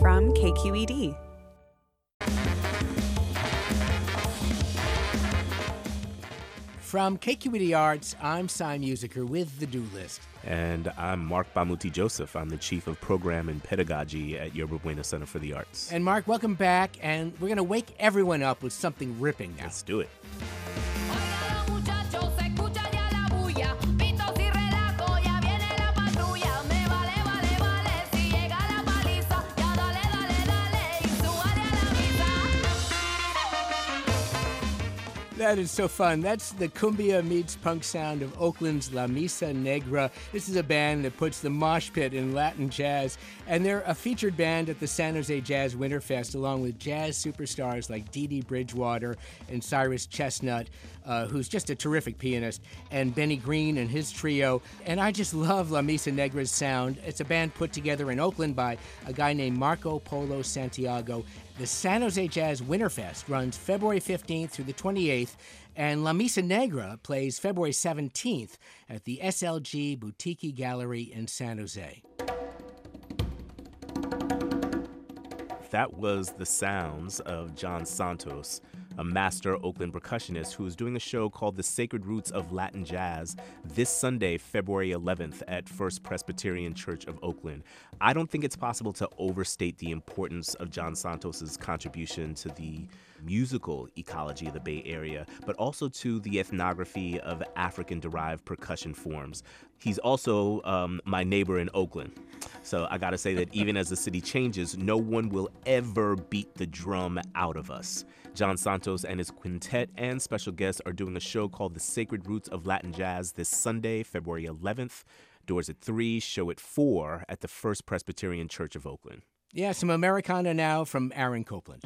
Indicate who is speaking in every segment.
Speaker 1: from KQED.
Speaker 2: From KQED Arts, I'm Cy Musiker with the Do List.
Speaker 3: And I'm Marc Bamuthi Joseph. I'm the Chief of Program and Pedagogy at Yerba Buena Center for the Arts.
Speaker 2: And Marc, welcome back. And we're going to wake everyone up with something ripping now.
Speaker 3: Let's do it.
Speaker 2: That is so fun. That's the cumbia meets punk sound of Oakland's La Misa Negra. This is a band that puts the mosh pit in Latin jazz, and they're a featured band at the San Jose Jazz Winterfest, along with jazz superstars like Dee Dee Bridgewater and Cyrus Chestnut, uh, who's just a terrific pianist, and Benny Green and his trio. And I just love La Misa Negra's sound. It's a band put together in Oakland by a guy named Marco Polo Santiago, the San Jose Jazz Winterfest runs February 15th through the 28th, and La Misa Negra plays February 17th at the SLG Boutique Gallery in San Jose.
Speaker 3: That was the sounds of John Santos a master Oakland percussionist who is doing a show called The Sacred Roots of Latin Jazz this Sunday, February 11th at First Presbyterian Church of Oakland. I don't think it's possible to overstate the importance of John Santos's contribution to the musical ecology of the Bay Area, but also to the ethnography of African derived percussion forms. He's also um, my neighbor in Oakland. So I gotta say that even as the city changes, no one will ever beat the drum out of us. John Santos and his quintet and special guests are doing a show called The Sacred Roots of Latin Jazz this Sunday, February 11th. Doors at 3, show at 4 at the First Presbyterian Church of Oakland.
Speaker 2: Yeah, some Americana now from Aaron Copland.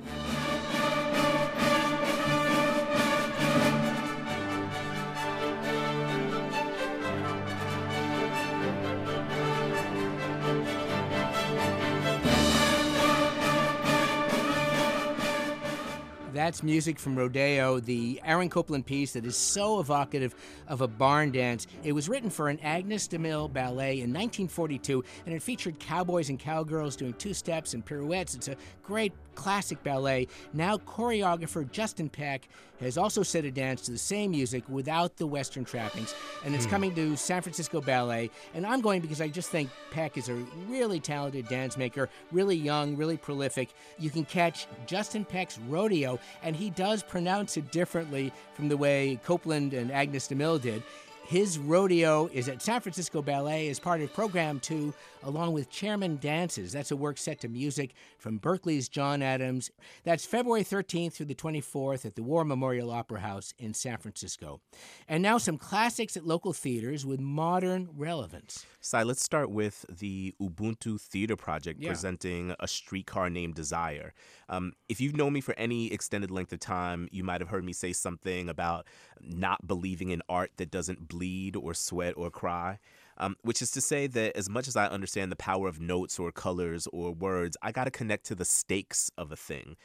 Speaker 2: That's music from Rodeo, the Aaron Copland piece that is so evocative of a barn dance. It was written for an Agnes DeMille ballet in 1942, and it featured cowboys and cowgirls doing two steps and pirouettes. It's a great classic ballet. Now, choreographer Justin Peck has also set a dance to the same music without the Western trappings, and it's hmm. coming to San Francisco Ballet. And I'm going because I just think Peck is a really talented dance maker, really young, really prolific. You can catch Justin Peck's rodeo, and he does pronounce it differently from the way Copland and Agnes DeMille did. His rodeo is at San Francisco Ballet as part of Program 2, along with Chairman Dances. That's a work set to music from Berkeley's John Adams. That's February 13th through the 24th at the War Memorial Opera House in San Francisco. And now some classics at local theaters with modern relevance.
Speaker 3: Cy, let's start with the Ubuntu Theater Project yeah. presenting A Streetcar Named Desire. Um, if you've known me for any extended length of time, you might have heard me say something about not believing in art that doesn't bleed or sweat or cry. Um, which is to say that as much as I understand the power of notes or colors or words, I got to connect to the stakes of a thing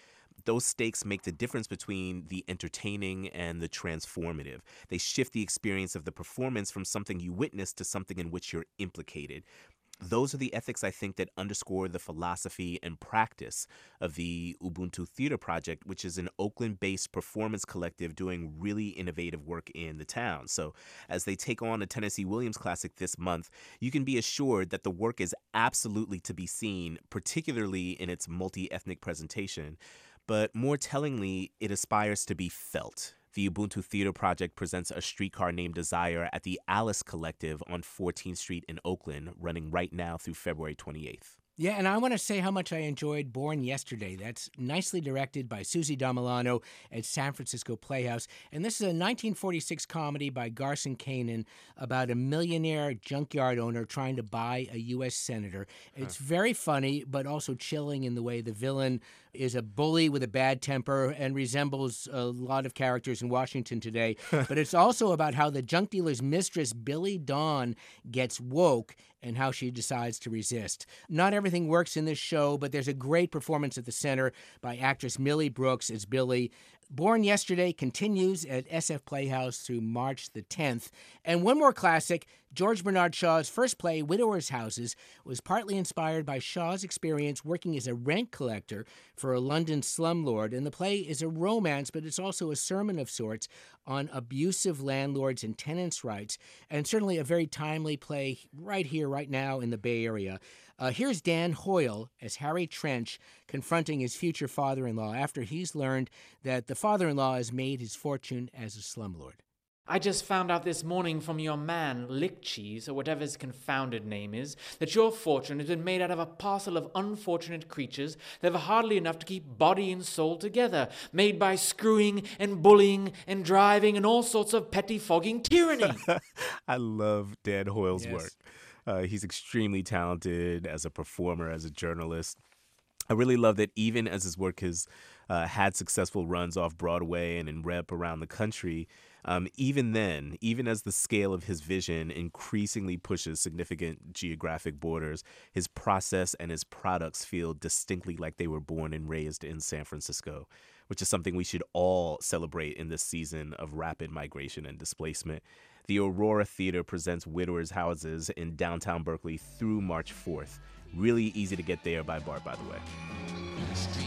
Speaker 3: those stakes make the difference between the entertaining and the transformative. They shift the experience of the performance from something you witness to something in which you're implicated those are the ethics I think that underscore the philosophy and practice of the Ubuntu Theater Project, which is an Oakland based performance collective doing really innovative work in the town. So, as they take on a Tennessee Williams classic this month, you can be assured that the work is absolutely to be seen, particularly in its multi ethnic presentation. But more tellingly, it aspires to be felt. The Ubuntu Theater Project presents a streetcar named Desire at the Alice Collective on 14th Street in Oakland, running right now through February 28th.
Speaker 2: Yeah, and I want to say how much I enjoyed Born Yesterday. That's nicely directed by Susi Damilano at San Francisco Playhouse. And this is a 1946 comedy by Garson Kanin about a millionaire junkyard owner trying to buy a U.S. senator. It's huh. very funny, but also chilling in the way the villain is a bully with a bad temper and resembles a lot of characters in Washington today. but it's also about how the junk dealer's mistress, Billie Dawn, gets woke and how she decides to resist. Not everything works in this show, but there's a great performance at the center by actress Millie Brooks as Billie. Born Yesterday continues at SF Playhouse through March the 10th. And one more classic, George Bernard Shaw's first play, Widowers' Houses, was partly inspired by Shaw's experience working as a rent collector for a London slumlord. And the play is a romance, but it's also a sermon of sorts on abusive landlords and tenants' rights, and certainly a very timely play right here, right now in the Bay Area. Uh, here's Dan Hoyle as Harry Trench confronting his future father in law after he's learned that the father in law has made his fortune as a slumlord.
Speaker 1: I just found out this morning from your man, Lickcheese, or whatever his confounded name is, that your fortune has been made out of a parcel of unfortunate creatures that have hardly enough to keep body and soul together, made by screwing and bullying and driving and all sorts of pettifogging tyranny.
Speaker 3: I love Dan Hoyle's yes. work. Uh, he's extremely talented as a performer, as a journalist. I really love that even as his work has uh, had successful runs off Broadway and in rep around the country, um, even then, even as the scale of his vision increasingly pushes significant geographic borders, his process and his products feel distinctly like they were born and raised in San Francisco, which is something we should all celebrate in this season of rapid migration and displacement. The Aurora Theater presents Widowers' Houses in downtown Berkeley through March 4th. Really easy to get there by BART, by the way.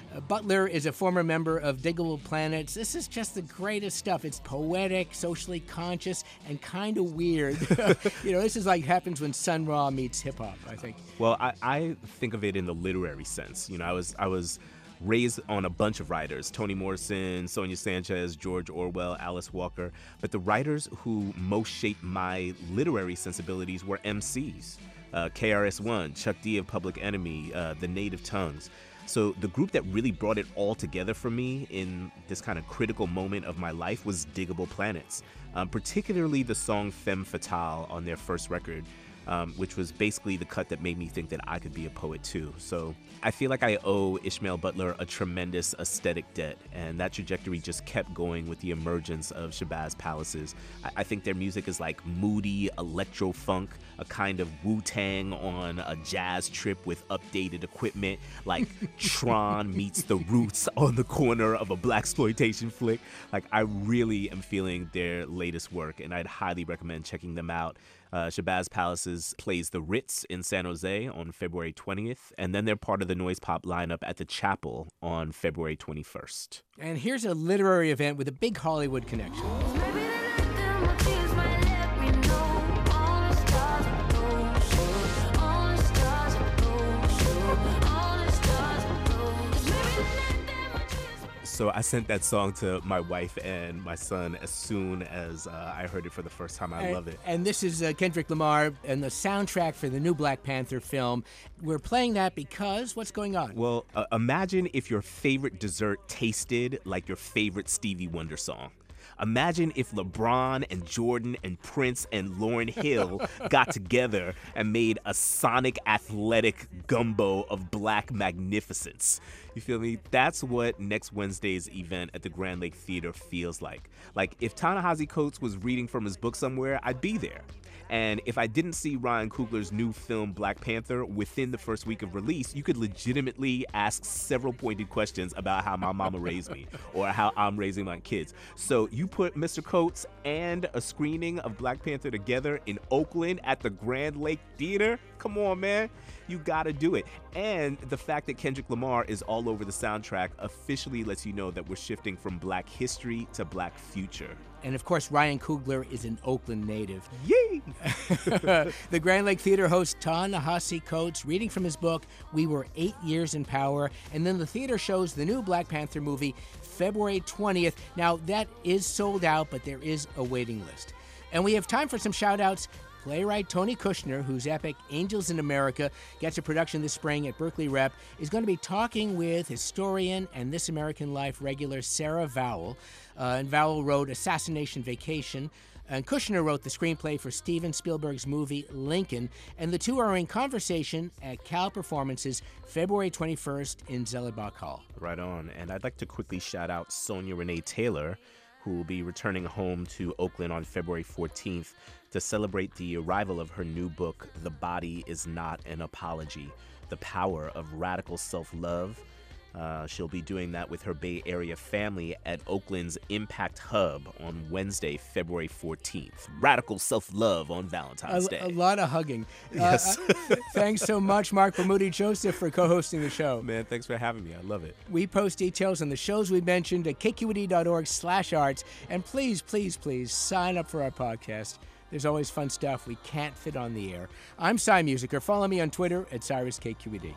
Speaker 2: Butler is a former member of Digable Planets. This is just the greatest stuff. It's poetic, socially conscious, and kind of weird. you know, this is like happens when Sun Ra meets hip hop. I think.
Speaker 3: Well, I, I think of it in the literary sense. You know, I was I was raised on a bunch of writers Toni Morrison, Sonia Sanchez, George Orwell, Alice Walker. But the writers who most shaped my literary sensibilities were MCs uh, KRS-One, Chuck D of Public Enemy, uh, The Native Tongues. So the group that really brought it all together for me in this kind of critical moment of my life was Digable Planets, um, particularly the song Femme Fatale on their first record um, which was basically the cut that made me think that I could be a poet too. So I feel like I owe Ishmael Butler a tremendous aesthetic debt, and that trajectory just kept going with the emergence of Shabazz Palaces. I, I think their music is like moody electro funk, a kind of Wu Tang on a jazz trip with updated equipment, like Tron meets the Roots on the corner of a black exploitation flick. Like I really am feeling their latest work, and I'd highly recommend checking them out. Uh, Shabazz Palaces plays the Ritz in San Jose on February 20th, and then they're part of the Noise Pop lineup at the Chapel on February 21st.
Speaker 2: And here's a literary event with a big Hollywood connection.
Speaker 3: So I sent that song to my wife and my son as soon as uh, I heard it for the first time. I
Speaker 2: and,
Speaker 3: love it.
Speaker 2: And this is uh, Kendrick Lamar and the soundtrack for the new Black Panther film. We're playing that because what's going on?
Speaker 3: Well, uh, imagine if your favorite dessert tasted like your favorite Stevie Wonder song. Imagine if LeBron and Jordan and Prince and Lauryn Hill got together and made a sonic athletic gumbo of black magnificence. You feel me? That's what next Wednesday's event at the Grand Lake Theater feels like. Like if Ta-Nehisi Coates was reading from his book somewhere, I'd be there. And if I didn't see Ryan Coogler's new film Black Panther within the first week of release, you could legitimately ask several pointed questions about how my mama raised me or how I'm raising my kids. So you put Mr. Coates and a screening of Black Panther together in Oakland at the Grand Lake Theater. Come on, man. You gotta do it. And the fact that Kendrick Lamar is all over the soundtrack officially lets you know that we're shifting from black history to black future.
Speaker 2: And of course, Ryan Coogler is an Oakland native.
Speaker 3: Yay!
Speaker 2: the Grand Lake Theater host Ta-Nehisi Coates reading from his book, We Were Eight Years in Power. And then the theater shows the new Black Panther movie February 20th. Now, that is sold out, but there is a waiting list. And we have time for some shout outs. Playwright Tony Kushner, whose epic Angels in America gets a production this spring at Berkeley Rep, is going to be talking with historian and This American Life regular Sarah Vowell. Uh, and Vowell wrote Assassination Vacation. And Kushner wrote the screenplay for Steven Spielberg's movie Lincoln, and the two are in conversation at Cal Performances February 21st in Zellerbach Hall.
Speaker 3: Right on. And I'd like to quickly shout out Sonya Renee Taylor, who will be returning home to Oakland on February 14th to celebrate the arrival of her new book, The Body Is Not an Apology The Power of Radical Self Love uh, she'll be doing that with her Bay Area family at Oakland's Impact Hub on Wednesday, February 14th. Radical self love on Valentine's
Speaker 2: a,
Speaker 3: Day.
Speaker 2: A lot of hugging.
Speaker 3: Yes.
Speaker 2: Uh, uh, thanks so much, Marc Bamuthi Joseph, for co hosting the show.
Speaker 3: Man, thanks for having me. I love it.
Speaker 2: We post details on the shows we mentioned at kqed.org slash arts. And please, please, please sign up for our podcast. There's always fun stuff we can't fit on the air. I'm Cy Musiker. Follow me on Twitter at CyrusKQED.